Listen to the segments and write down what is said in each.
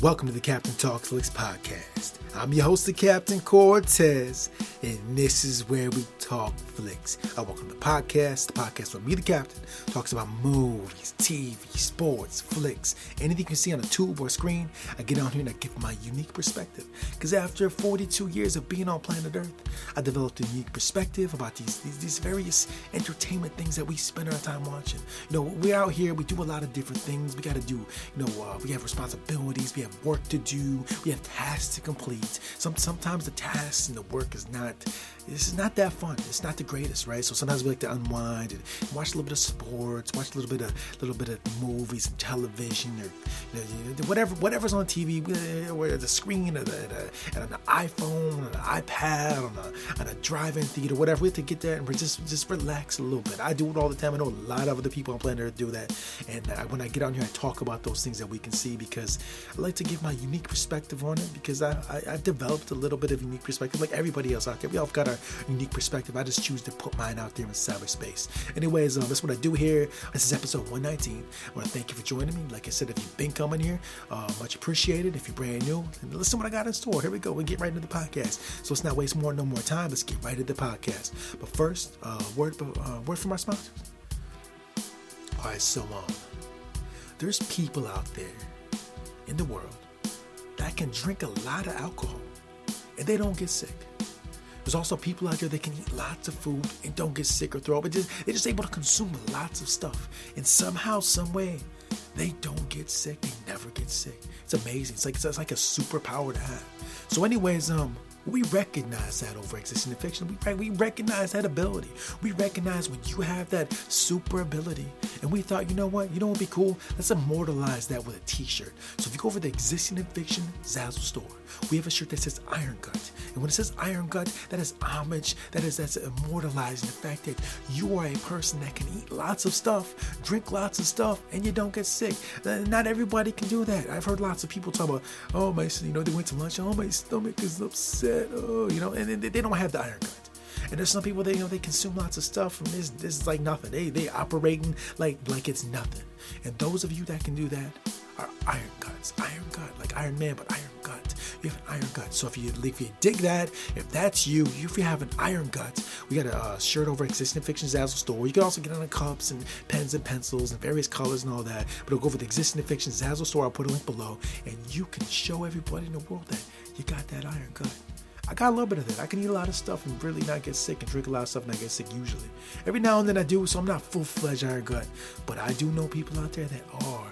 Welcome to the Captain Talks Flicks podcast. I'm your host, the Captain Cortez, and this is where we talk flicks. I welcome the podcast. The podcast where me, the Captain, talks about movies, TV, sports, flicks, anything you can see on a tube or screen. I get on here and I give my unique perspective. Because after 42 years of being on planet Earth, I developed a unique perspective about these, these, these various entertainment things that we spend our time watching. You know, we're out here, we do a lot of different things. We got to do, you know, uh, we have responsibilities, we have work to do, we have tasks to complete. Some sometimes the tasks and the work is not is not that fun. It's not the greatest, right? So sometimes we like to unwind and watch a little bit of sports, watch a little bit of little bit of movies, and television, or you know, whatever whatever's on TV, or the screen, or, the, the, on the iPhone, on the iPad, on a on a drive-in theater, whatever. We have to get there and just just relax a little bit. I do it all the time. I know a lot of other people on planet Earth do that, and uh, when I get on here, I talk about those things that we can see because I like to give my unique perspective on it because I, I I've developed a little bit of unique perspective like everybody else out there. We all got our unique perspective. I just choose to put mine out there in cyberspace. Anyways, um, that's what I do here. This is episode 119. I want to thank you for joining me. Like I said, if you've been coming here, uh, much appreciated. If you're brand new, listen what I got in store. Here we go. We get right into the podcast. So let's not waste more, no more time. Let's get right into the podcast. But first, uh, word, uh, word from our sponsors. All right, so um, there's people out there in the world that can drink a lot of alcohol and they don't get sick. There's also people out there that can eat lots of food and don't get sick or throw up. Just, they're just able to consume lots of stuff. And somehow, some way, they don't get sick. They never get sick. It's amazing. It's like it's like a superpower to have. So, anyways, um, we recognize that over existing fiction. We, we recognize that ability. We recognize when you have that super ability. And we thought, you know what? You know what would be cool? Let's immortalize that with a t shirt. So if you go over the existing fiction Zazzle store, we have a shirt that says Iron Gut. And when it says Iron Gut, that is homage, that is that's immortalizing the fact that you are a person that can eat lots of stuff, drink lots of stuff, and you don't get sick. Uh, not everybody can do that. I've heard lots of people talk about, oh, my, you know, they went to lunch, oh, my stomach is upset, oh, you know, and they don't have the Iron Gut. And there's some people that you know they consume lots of stuff and this this is like nothing. They they operating like like it's nothing. And those of you that can do that are iron guts. Iron gut, like Iron Man, but iron gut. You have an iron gut. So if you if you dig that, if that's you, if you have an iron gut, we got a uh, shirt over Existing Fiction Zazzle store. You can also get on the cups and pens and pencils and various colors and all that. But it'll go over the Existing Fiction Zazzle store. I'll put a link below, and you can show everybody in the world that you got that iron gut. I got a little bit of that. I can eat a lot of stuff and really not get sick and drink a lot of stuff and not get sick usually. Every now and then I do, so I'm not full fledged iron gut. But I do know people out there that are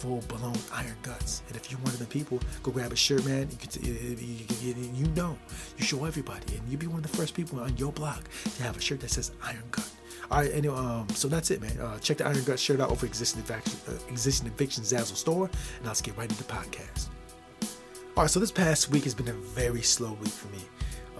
full blown iron guts. And if you're one of the people, go grab a shirt, man. You, can, you, you, know, you show everybody, and you be one of the first people on your block to have a shirt that says Iron Gut. All right, anyway, um, so that's it, man. Uh, check the Iron Gut shirt out over existing faction, uh, existing Fiction Zazzle store, and let's get right into the podcast. All right, so this past week has been a very slow week for me.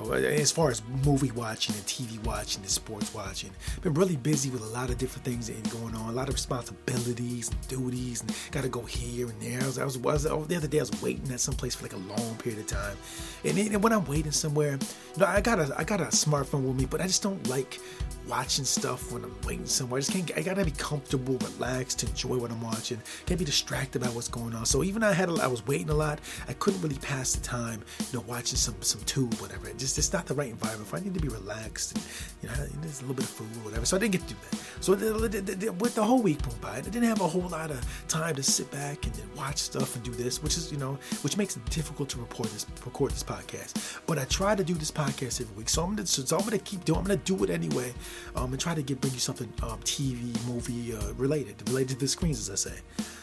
As far as movie watching and TV watching and sports watching, been really busy with a lot of different things going on, a lot of responsibilities and duties, and got to go here and there. I was, I was, I was, the other day I was waiting at some place for like a long period of time, and, and when I'm waiting somewhere, you know, I got a I got a smartphone with me, but I just don't like watching stuff when I'm waiting somewhere. I just can't. I gotta be comfortable, relaxed, enjoy what I'm watching. Can't be distracted by what's going on. So even I had, a, I was waiting a lot. I couldn't really pass the time, you know, watching some some tube, whatever. It just it's not the right environment. If I need to be relaxed, and, you know, there's a little bit of food or whatever. So I didn't get to do that. So the, the, the, with the whole week went by, I didn't have a whole lot of time to sit back and watch stuff and do this, which is you know, which makes it difficult to report this, record this podcast. But I try to do this podcast every week, so I'm gonna, so I'm gonna keep doing. I'm gonna do it anyway um, and try to get bring you something um, TV, movie uh, related, related to the screens, as I say.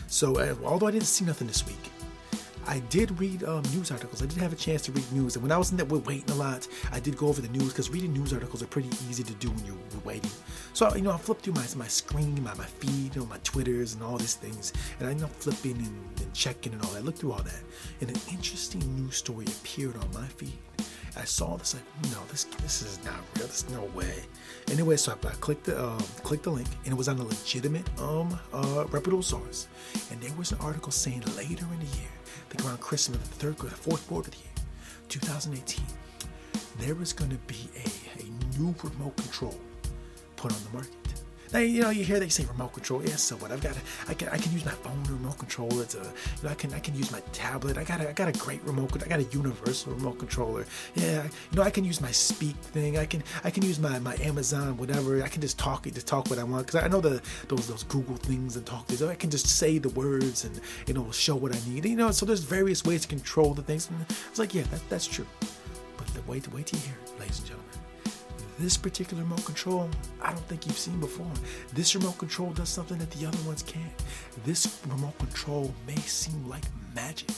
So, uh, although I didn't see nothing this week, I did read um, news articles. I did have a chance to read news, and when I was in that, we're waiting a lot. I did go over the news because reading news articles are pretty easy to do when you're waiting. So you know, I flipped through my my screen, my, my feed, you know, my Twitters and all these things, and I know flipping and, and checking and all that. I looked through all that, and an interesting news story appeared on my feed I saw this like, no, this this is not real. There's no way. Anyway, so I, I clicked the um, clicked the link, and it was on a legitimate um uh, reputable source, and there was an article saying later in the year, think around Christmas, the third the fourth quarter of the year, 2018, there was going to be a, a new remote control put on the market. Now, you know, you hear they say remote control. Yeah, so what? I've got, I can, I can use my phone remote controller. To, you know, I can, I can use my tablet. I got, a, I got a great remote. I got a universal remote controller. Yeah, you know, I can use my speak thing. I can, I can use my, my Amazon whatever. I can just talk, it, just talk what I want because I know the those those Google things and talk things. I can just say the words and you know show what I need. You know, so there's various ways to control the things. And it's like, yeah, that, that's true. But the wait, wait till you hear ladies and gentlemen. This particular remote control, I don't think you've seen before. This remote control does something that the other ones can't. This remote control may seem like magic.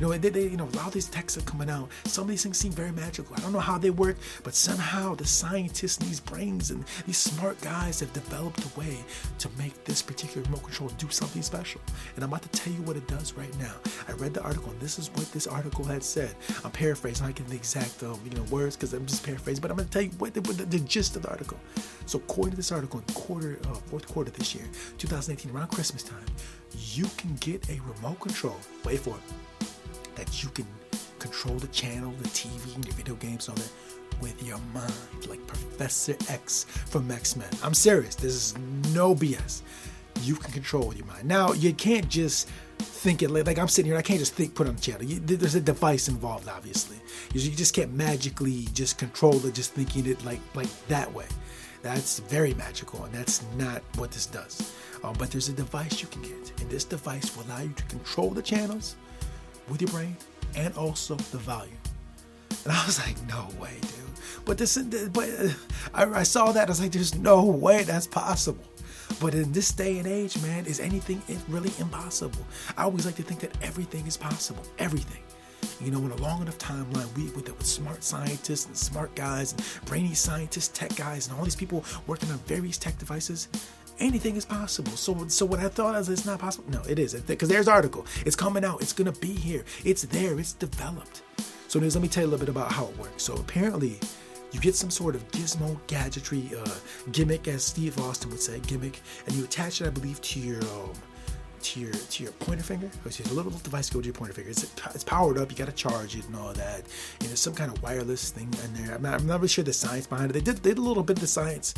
You know, they, they, you know, a lot of these texts are coming out. Some of these things seem very magical. I don't know how they work, but somehow the scientists and these brains and these smart guys have developed a way to make this particular remote control do something special. And I'm about to tell you what it does right now. I read the article, and this is what this article had said. I'm paraphrasing, I'm not getting the exact um, you know words because I'm just paraphrasing, but I'm going to tell you what the, what the, the, gist of the article. So, according to this article, in quarter, uh, fourth quarter this year, 2018, around Christmas time, you can get a remote control. Wait for it that you can control the channel, the TV, and the video games on it with your mind, like Professor X from X Men. I'm serious. This is no BS. You can control your mind. Now, you can't just think it like I'm sitting here. I can't just think, put on the channel. You, there's a device involved, obviously. You, just can't magically just control it, just thinking it like like that way. That's very magical, and that's not what this does. Um, but there's a device you can get, and this device will allow you to control the channels with your brain and also the volume. And I was like, no way, dude. But this, but I, I saw that. I was like, there's no way that's possible. But in this day and age, man, is anything really impossible? I always like to think that everything is possible. Everything. You know, in a long enough timeline, we with, with smart scientists and smart guys and brainy scientists, tech guys, and all these people working on various tech devices, anything is possible. So, so what I thought is it's not possible. No, it is because there's article. It's coming out. It's gonna be here. It's there. It's developed. So, let me tell you a little bit about how it works. So, apparently, you get some sort of gizmo gadgetry uh, gimmick, as Steve Austin would say, gimmick, and you attach it, I believe, to your um, to your to your pointer finger. Which is a little device goes to your pointer finger. It's, it's powered up. You got to charge it and all that. And there's some kind of wireless thing in there. I'm not, I'm not really sure the science behind it. They did they did a little bit of the science.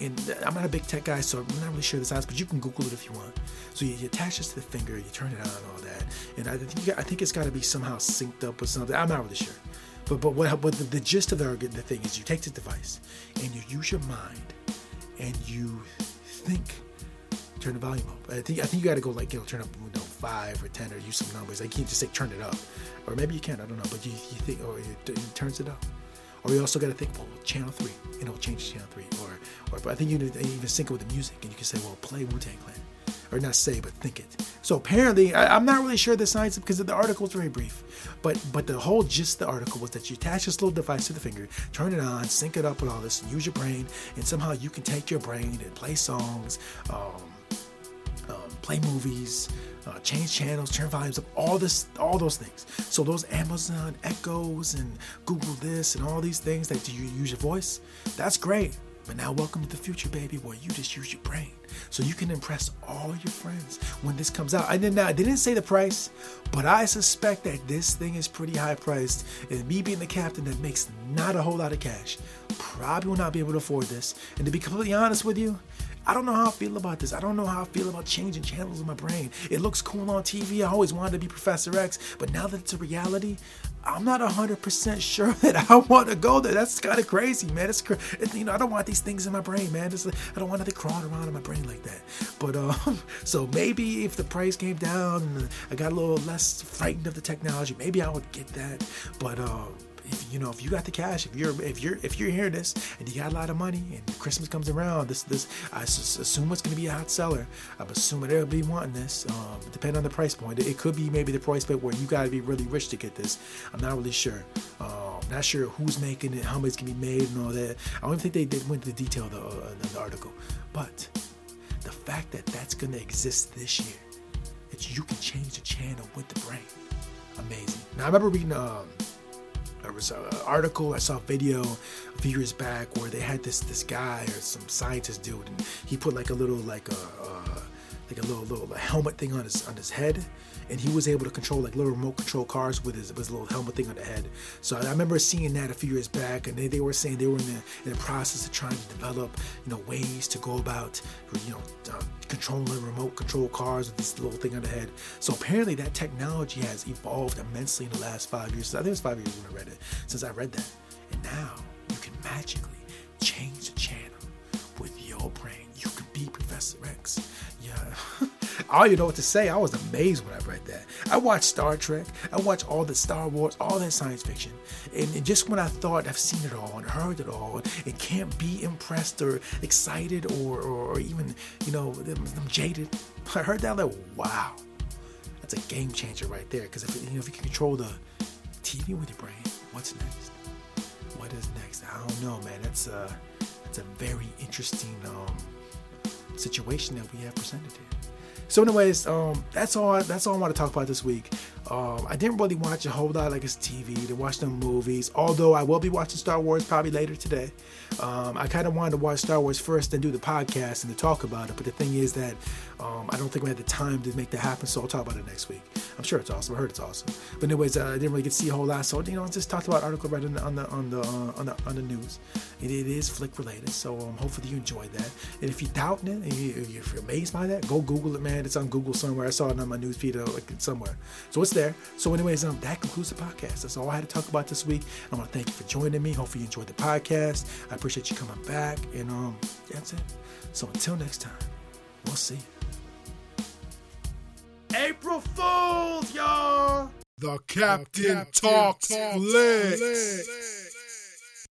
And I'm not a big tech guy, so I'm not really sure the science. But you can Google it if you want. So you, you attach this to the finger. You turn it on and all that. And I think I think it's got to be somehow synced up with something. I'm not really sure. But but what, what the, the gist of the, the thing is, you take this device and you use your mind and you think turn the volume up. I think I think you got to go like you know turn up you know five or ten or use some numbers. I can't just say turn it up, or maybe you can. I don't know, but you, you think or it, it turns it up. Or you also got to think, well, channel three, and it'll change to channel three. Or, or I think you even sync it with the music, and you can say, well, play Wu Tang Clan, or not say, but think it. So apparently, I, am not really sure the science because the article is very brief. But but the whole gist of the article was that you attach this little device to the finger, turn it on, sync it up with all this, use your brain, and somehow you can take your brain and play songs. Um, play movies, uh, change channels, turn volumes up, all this, all those things. So those Amazon Echoes and Google this and all these things that do you use your voice, that's great. But now welcome to the future, baby, where you just use your brain. So you can impress all your friends when this comes out. I didn't I didn't say the price, but I suspect that this thing is pretty high priced. And me being the captain that makes not a whole lot of cash, probably will not be able to afford this. And to be completely honest with you, I don't know how I feel about this. I don't know how I feel about changing channels in my brain. It looks cool on TV. I always wanted to be Professor X, but now that it's a reality, I'm not 100% sure that I want to go there. That's kind of crazy, man. It's you know, I don't want these things in my brain, man. It's I don't want nothing crawling around in my brain like that. But um, so maybe if the price came down and I got a little less frightened of the technology, maybe I would get that. But um, if you know if you got the cash, if you're if you're if you're hearing this and you got a lot of money and Christmas comes around, this this I assume it's gonna be a hot seller. I'm assuming everybody wanting this. Um, depending on the price point, it could be maybe the price point where you got to be really rich to get this. I'm not really sure. Um, not sure who's making it, how much can be made, and all that. I don't think they did went into the detail the, uh, the article, but the fact that that's gonna exist this year, that you can change the channel with the brain, amazing. Now I remember reading. Um, was an article, I saw a video a few years back where they had this this guy or some scientist dude, and he put like a little like a, a like a little little helmet thing on his on his head, and he was able to control like little remote control cars with his, his little helmet thing on the head. So I remember seeing that a few years back, and they, they were saying they were in the in the process of trying to develop you know ways to go about you know uh, controlling remote control cars with this little thing on the head. So apparently that technology has evolved immensely in the last five years. I think it's five years when I read it since I read that, and now you can magically change the channel with your brain. You can be Professor X. Yeah. I don't even know what to say. I was amazed when I read that. I watched Star Trek. I watched all the Star Wars, all that science fiction. And, and just when I thought I've seen it all and heard it all and can't be impressed or excited or, or, or even, you know, I'm jaded, I heard that like, wow, that's a game changer right there. Because if, you know, if you can control the TV with your brain, what's next? What is next? I don't know, man. That's a, that's a very interesting um, situation that we have presented here. So, anyways, um, that's all. That's all I want to talk about this week. Um, I didn't really watch a whole lot like it's TV to watch the movies. Although I will be watching Star Wars probably later today. Um, I kind of wanted to watch Star Wars first, then do the podcast and to talk about it. But the thing is that um, I don't think we had the time to make that happen. So I'll talk about it next week. I'm sure it's awesome. I heard it's awesome. But anyways, uh, I didn't really get to see a whole lot. So you know, I just talked about article right on the on the on the uh, on the, on the news. It, it is flick related. So um, hopefully you enjoyed that. And if you're doubting it, and you, if you're amazed by that, go Google it, man. It's on Google somewhere. I saw it on my news feed, uh, like somewhere. So it's there. So, anyways, um, that concludes the podcast. That's all I had to talk about this week. I want to thank you for joining me. Hopefully, you enjoyed the podcast. I appreciate you coming back, and um, that's it. So, until next time, we'll see. April Fools, y'all. The Captain, Talks, Flicks.